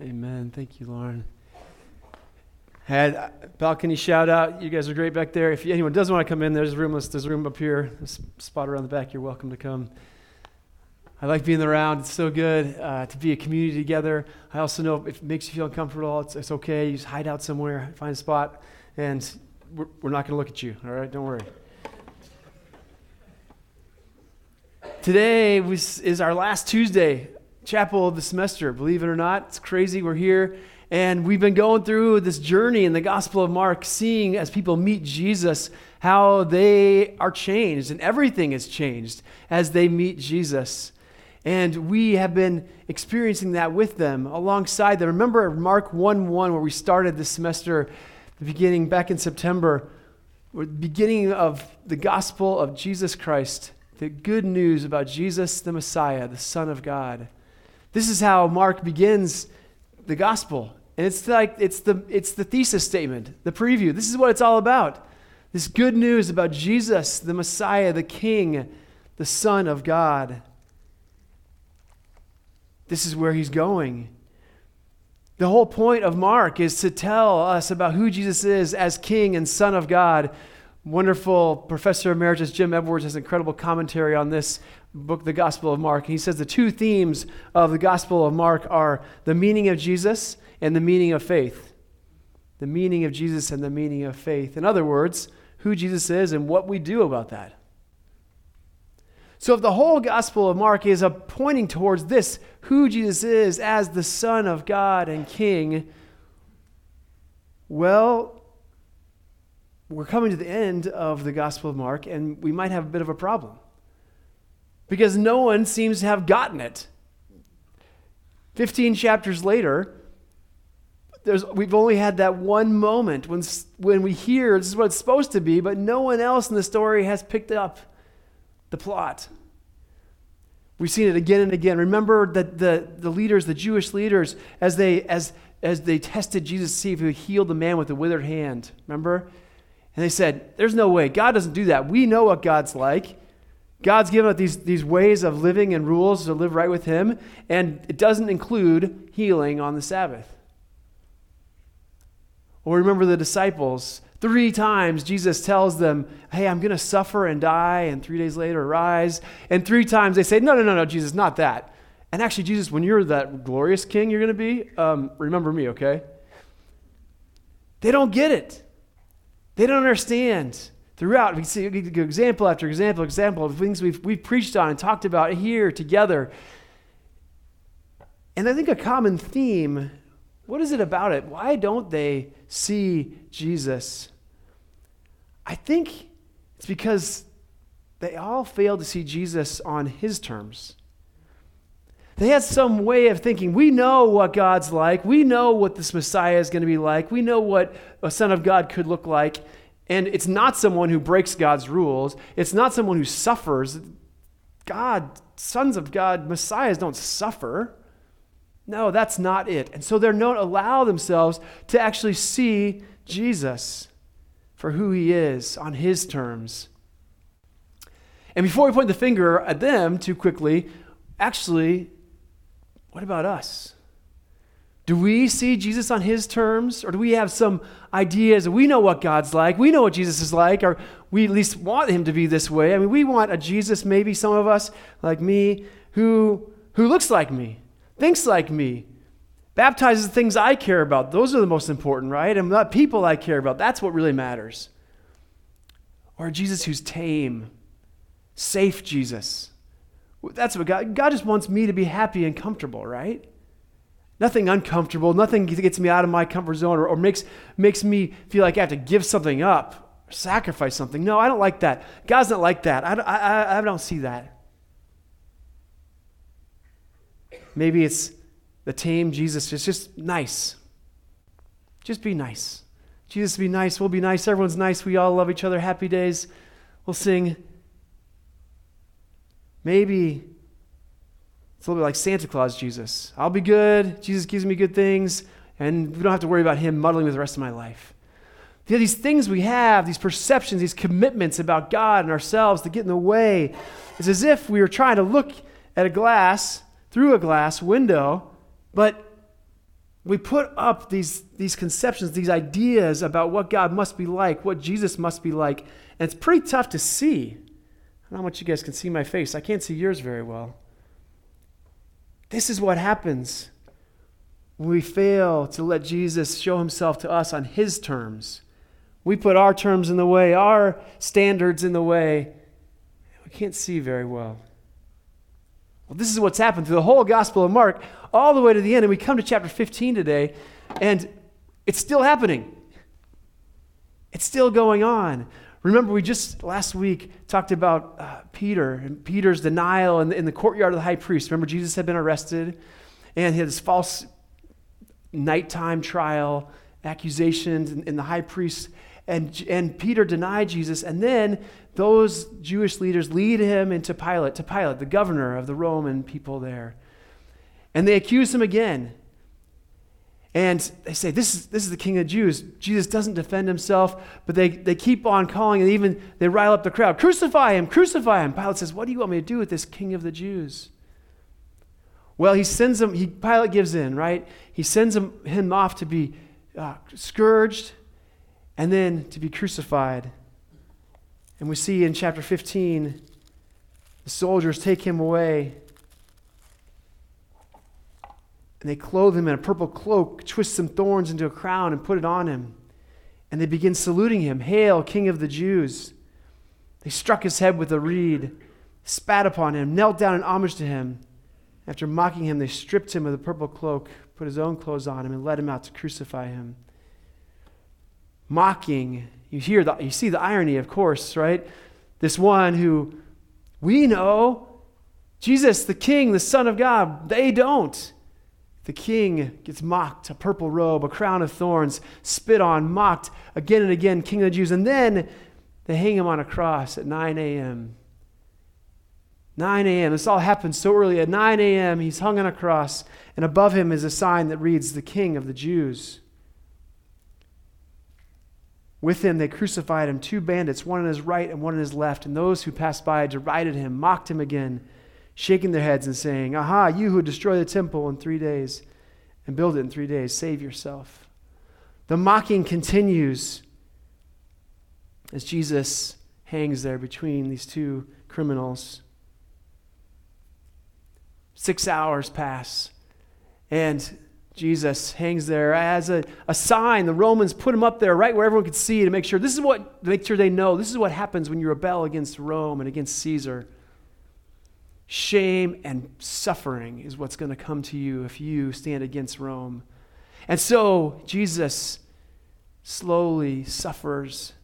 Amen. Thank you, Lauren. Had balcony shout out. You guys are great back there. If anyone doesn't want to come in, there's room. There's room up here. There's spot around the back. You're welcome to come. I like being around. It's so good uh, to be a community together. I also know if it makes you feel uncomfortable, it's, it's okay. You just hide out somewhere, find a spot, and we're, we're not going to look at you. All right, don't worry. Today was, is our last Tuesday chapel of the semester. Believe it or not, it's crazy. We're here. And we've been going through this journey in the Gospel of Mark, seeing as people meet Jesus how they are changed and everything is changed as they meet Jesus. And we have been experiencing that with them alongside them. Remember Mark 1 1, where we started this semester, the beginning back in September, the beginning of the gospel of Jesus Christ, the good news about Jesus, the Messiah, the Son of God. This is how Mark begins the gospel. And it's like it's the it's the thesis statement, the preview. This is what it's all about. This good news about Jesus, the Messiah, the King, the Son of God. This is where he's going. The whole point of Mark is to tell us about who Jesus is as King and Son of God. Wonderful Professor Emeritus Jim Edwards has incredible commentary on this book, The Gospel of Mark. He says the two themes of the Gospel of Mark are the meaning of Jesus and the meaning of faith. The meaning of Jesus and the meaning of faith. In other words, who Jesus is and what we do about that. So, if the whole Gospel of Mark is a pointing towards this, who Jesus is as the Son of God and King, well, we're coming to the end of the Gospel of Mark, and we might have a bit of a problem because no one seems to have gotten it. 15 chapters later, we've only had that one moment when, when we hear this is what it's supposed to be, but no one else in the story has picked up the plot. We've seen it again and again. Remember that the, the leaders, the Jewish leaders, as they, as, as they tested Jesus to see if he would heal the man with the withered hand. Remember? And they said, There's no way. God doesn't do that. We know what God's like. God's given us these, these ways of living and rules to live right with Him, and it doesn't include healing on the Sabbath. Or remember the disciples. Three times Jesus tells them, Hey, I'm going to suffer and die, and three days later rise. And three times they say, No, no, no, no, Jesus, not that. And actually, Jesus, when you're that glorious king you're going to be, um, remember me, okay? They don't get it. They don't understand throughout. We see example after example, example of things we've, we've preached on and talked about here together. And I think a common theme what is it about it? Why don't they see Jesus? I think it's because they all fail to see Jesus on his terms. They had some way of thinking. We know what God's like. We know what this Messiah is going to be like. We know what a Son of God could look like. And it's not someone who breaks God's rules. It's not someone who suffers. God, sons of God, Messiahs don't suffer. No, that's not it. And so they don't allow themselves to actually see Jesus for who he is on his terms. And before we point the finger at them too quickly, actually, what about us? Do we see Jesus on his terms? Or do we have some ideas? We know what God's like. We know what Jesus is like. Or we at least want him to be this way. I mean, we want a Jesus, maybe some of us, like me, who, who looks like me, thinks like me, baptizes the things I care about. Those are the most important, right? And not people I care about. That's what really matters. Or Jesus who's tame, safe Jesus. That's what God, God just wants me to be happy and comfortable, right? Nothing uncomfortable, nothing gets me out of my comfort zone or, or makes, makes me feel like I have to give something up, sacrifice something. No, I don't like that. God's not like that. I, I, I don't see that. Maybe it's the tame Jesus It's just nice. Just be nice. Jesus, be nice. We'll be nice. Everyone's nice. We all love each other. Happy days. We'll sing. Maybe it's a little bit like Santa Claus Jesus. I'll be good. Jesus gives me good things, and we don't have to worry about him muddling with the rest of my life. These things we have, these perceptions, these commitments about God and ourselves that get in the way, it's as if we were trying to look at a glass, through a glass window, but we put up these, these conceptions, these ideas about what God must be like, what Jesus must be like, and it's pretty tough to see. Don't know how much you guys can see my face. I can't see yours very well. This is what happens when we fail to let Jesus show himself to us on his terms. We put our terms in the way, our standards in the way. We can't see very well. Well, this is what's happened through the whole Gospel of Mark, all the way to the end. And we come to chapter 15 today, and it's still happening. It's still going on. Remember, we just last week talked about uh, Peter and Peter's denial in the, in the courtyard of the high priest. Remember, Jesus had been arrested, and he had this false nighttime trial, accusations, and, and the high priest and, and Peter denied Jesus. And then those Jewish leaders lead him into Pilate, to Pilate, the governor of the Roman people there. And they accuse him again. And they say, this is, this is the king of the Jews. Jesus doesn't defend himself, but they, they keep on calling, and even they rile up the crowd. Crucify him, crucify him. Pilate says, What do you want me to do with this king of the Jews? Well, he sends him, he, Pilate gives in, right? He sends him, him off to be uh, scourged and then to be crucified. And we see in chapter 15, the soldiers take him away. And they clothe him in a purple cloak, twist some thorns into a crown, and put it on him. And they begin saluting him Hail, King of the Jews! They struck his head with a reed, spat upon him, knelt down in homage to him. After mocking him, they stripped him of the purple cloak, put his own clothes on him, and led him out to crucify him mocking. You hear the, you see the irony, of course, right? This one who we know, Jesus, the King, the Son of God, they don't. The king gets mocked, a purple robe, a crown of thorns, spit on, mocked again and again, King of the Jews. And then they hang him on a cross at 9 a.m. 9 a.m. This all happens so early. At 9 a.m., he's hung on a cross, and above him is a sign that reads, The King of the Jews. With him they crucified him, two bandits, one on his right and one on his left. And those who passed by derided him, mocked him again, shaking their heads and saying, Aha, you who destroy the temple in three days and build it in three days, save yourself. The mocking continues as Jesus hangs there between these two criminals. Six hours pass, and Jesus hangs there as a, a sign. The Romans put him up there right where everyone could see to make sure this is what make sure they know this is what happens when you rebel against Rome and against Caesar. Shame and suffering is what's going to come to you if you stand against Rome. And so Jesus slowly suffers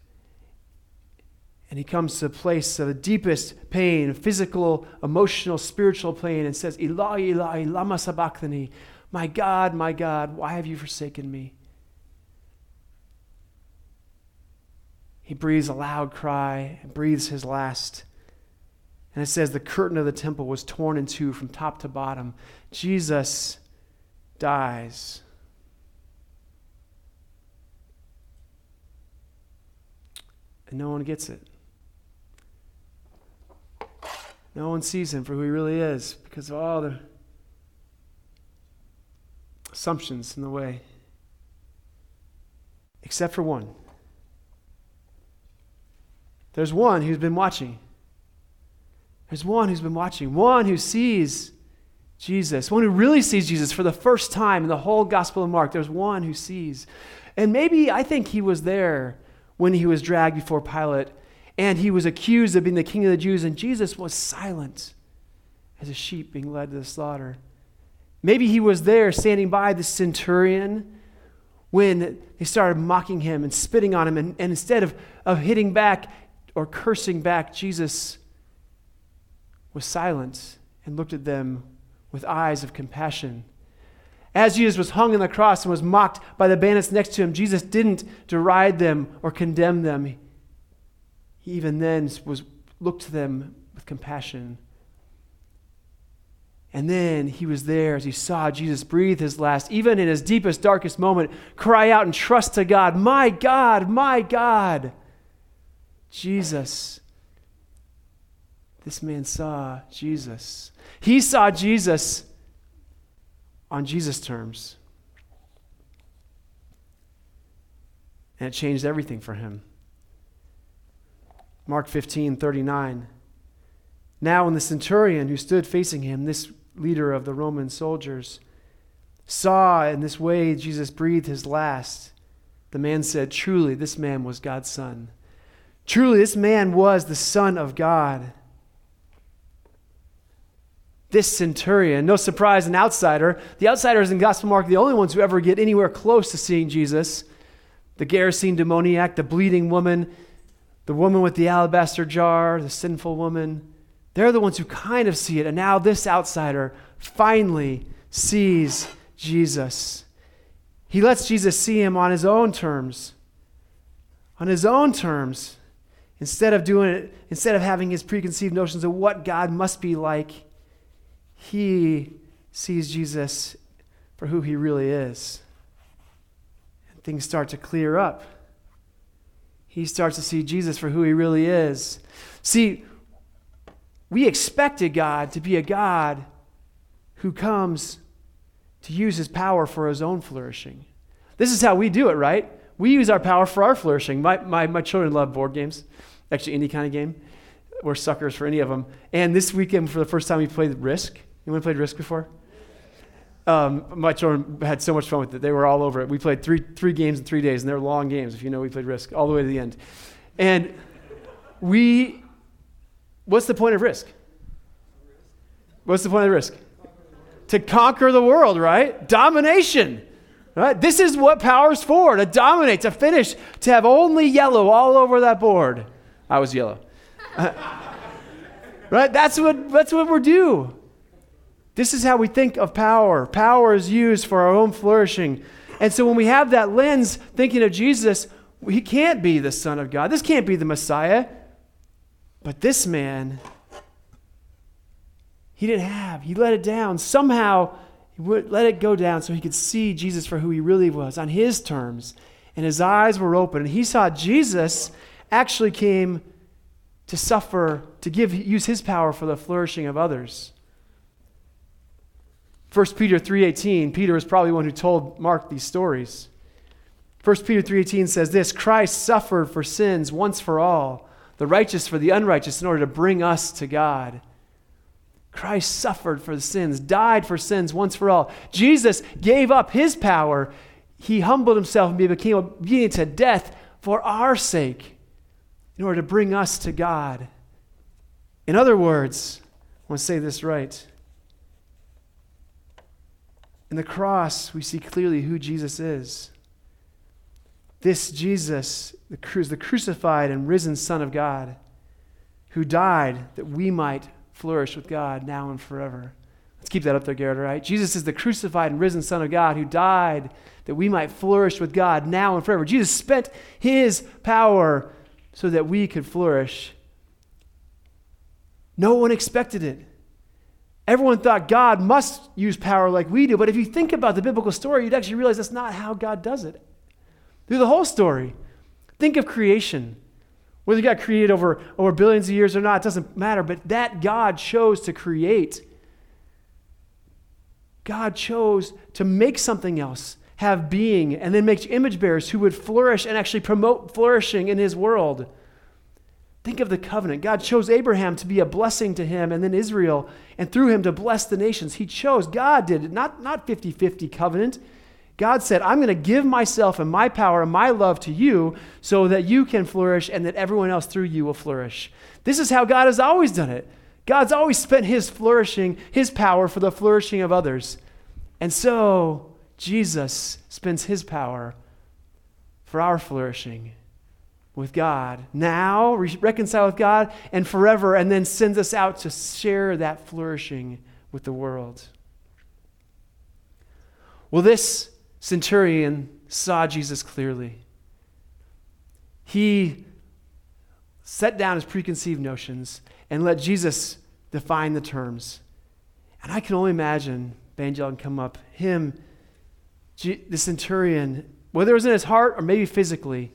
and he comes to a place of the deepest pain, physical, emotional, spiritual pain, and says, Eli, Eli, lama sabachthani, my God, my God, why have you forsaken me? He breathes a loud cry and breathes his last. And it says the curtain of the temple was torn in two from top to bottom. Jesus dies. And no one gets it. No one sees him for who he really is because of all the assumptions in the way, except for one. There's one who's been watching. There's one who's been watching, one who sees Jesus, one who really sees Jesus for the first time in the whole Gospel of Mark. There's one who sees. And maybe I think he was there when he was dragged before Pilate and he was accused of being the king of the Jews, and Jesus was silent as a sheep being led to the slaughter. Maybe he was there standing by the centurion when they started mocking him and spitting on him. And, and instead of, of hitting back or cursing back, Jesus was silent and looked at them with eyes of compassion. As Jesus was hung on the cross and was mocked by the bandits next to him, Jesus didn't deride them or condemn them. He even then was, looked to them with compassion and then he was there as he saw Jesus breathe his last, even in his deepest, darkest moment, cry out and trust to God, My God, my God. Jesus. This man saw Jesus. He saw Jesus on Jesus' terms. And it changed everything for him. Mark 15, 39. Now, when the centurion who stood facing him, this leader of the Roman soldiers, saw in this way Jesus breathed his last, the man said, Truly, this man was God's son. Truly, this man was the Son of God. This centurion, no surprise, an outsider. The outsiders in Gospel Mark, are the only ones who ever get anywhere close to seeing Jesus. The Gerasene demoniac, the bleeding woman, the woman with the alabaster jar, the sinful woman. They're the ones who kind of see it. And now this outsider finally sees Jesus. He lets Jesus see him on his own terms. On his own terms. Instead of doing it, instead of having his preconceived notions of what God must be like, he sees Jesus for who he really is. And things start to clear up. He starts to see Jesus for who he really is. See, we expected God to be a God who comes to use his power for his own flourishing. This is how we do it, right? We use our power for our flourishing. My, my, my children love board games, actually, any kind of game. We're suckers for any of them. And this weekend, for the first time, we played Risk. Anyone played Risk before? Um, my children had so much fun with it. They were all over it. We played three, three games in three days, and they're long games, if you know we played Risk, all the way to the end. And we, what's the point of Risk? What's the point of Risk? To conquer the world, right? Domination. Right? This is what power's for to dominate, to finish, to have only yellow all over that board. I was yellow. right? That's what, that's what we're due. This is how we think of power. Power is used for our own flourishing. And so when we have that lens thinking of Jesus, he can't be the Son of God. This can't be the Messiah. But this man, he didn't have. He let it down. Somehow, he would let it go down so he could see Jesus for who he really was on his terms. And his eyes were open. And he saw Jesus actually came to suffer, to give, use his power for the flourishing of others. 1 Peter 3:18, Peter is probably one who told Mark these stories. 1 Peter 3:18 says this, Christ suffered for sins once for all, the righteous for the unrighteous in order to bring us to God. Christ suffered for the sins, died for sins once for all. Jesus gave up his power. He humbled himself and became obedient to death for our sake in order to bring us to God. In other words, I want to say this right. In the cross, we see clearly who Jesus is. This Jesus, the, the crucified and risen Son of God, who died that we might flourish with God now and forever. Let's keep that up there, Garrett, all right? Jesus is the crucified and risen Son of God who died that we might flourish with God now and forever. Jesus spent his power so that we could flourish. No one expected it. Everyone thought God must use power like we do, but if you think about the biblical story, you'd actually realize that's not how God does it. Through the whole story, think of creation. Whether God created over, over billions of years or not, it doesn't matter, but that God chose to create. God chose to make something else have being and then make image bearers who would flourish and actually promote flourishing in his world. Think of the covenant. God chose Abraham to be a blessing to him and then Israel, and through him to bless the nations. He chose, God did it, not, not 50 50 covenant. God said, I'm going to give myself and my power and my love to you so that you can flourish and that everyone else through you will flourish. This is how God has always done it. God's always spent his flourishing, his power for the flourishing of others. And so Jesus spends his power for our flourishing with God now, reconcile with God, and forever, and then sends us out to share that flourishing with the world. Well, this centurion saw Jesus clearly. He set down his preconceived notions and let Jesus define the terms. And I can only imagine, Banjel can come up, him, the centurion, whether it was in his heart or maybe physically,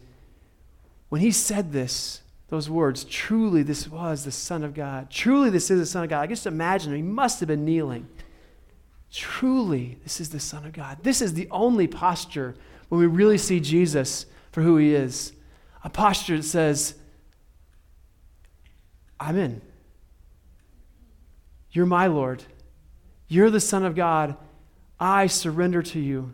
when he said this, those words, truly this was the Son of God. Truly this is the Son of God. I just imagine him. he must have been kneeling. Truly this is the Son of God. This is the only posture when we really see Jesus for who he is. A posture that says, I'm in. You're my Lord. You're the Son of God. I surrender to you.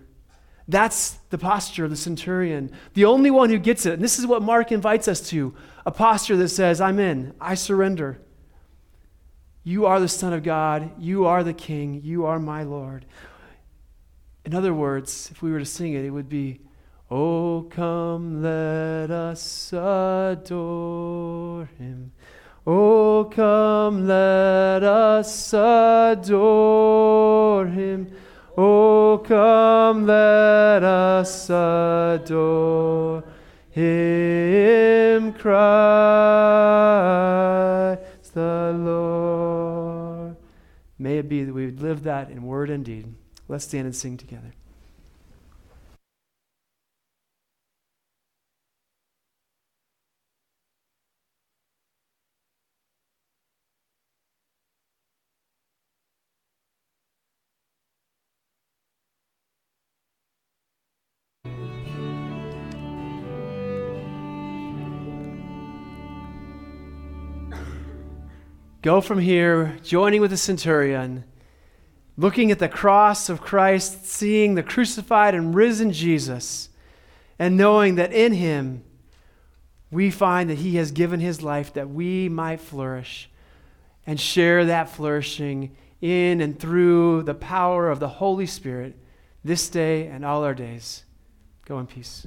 That's the posture of the centurion. The only one who gets it. And this is what Mark invites us to a posture that says, I'm in. I surrender. You are the Son of God. You are the King. You are my Lord. In other words, if we were to sing it, it would be, Oh, come, let us adore him. Oh, come, let us adore him. Oh, come, let us adore him, Christ the Lord. May it be that we would live that in word and deed. Let's stand and sing together. Go from here, joining with the centurion, looking at the cross of Christ, seeing the crucified and risen Jesus, and knowing that in him we find that he has given his life that we might flourish and share that flourishing in and through the power of the Holy Spirit this day and all our days. Go in peace.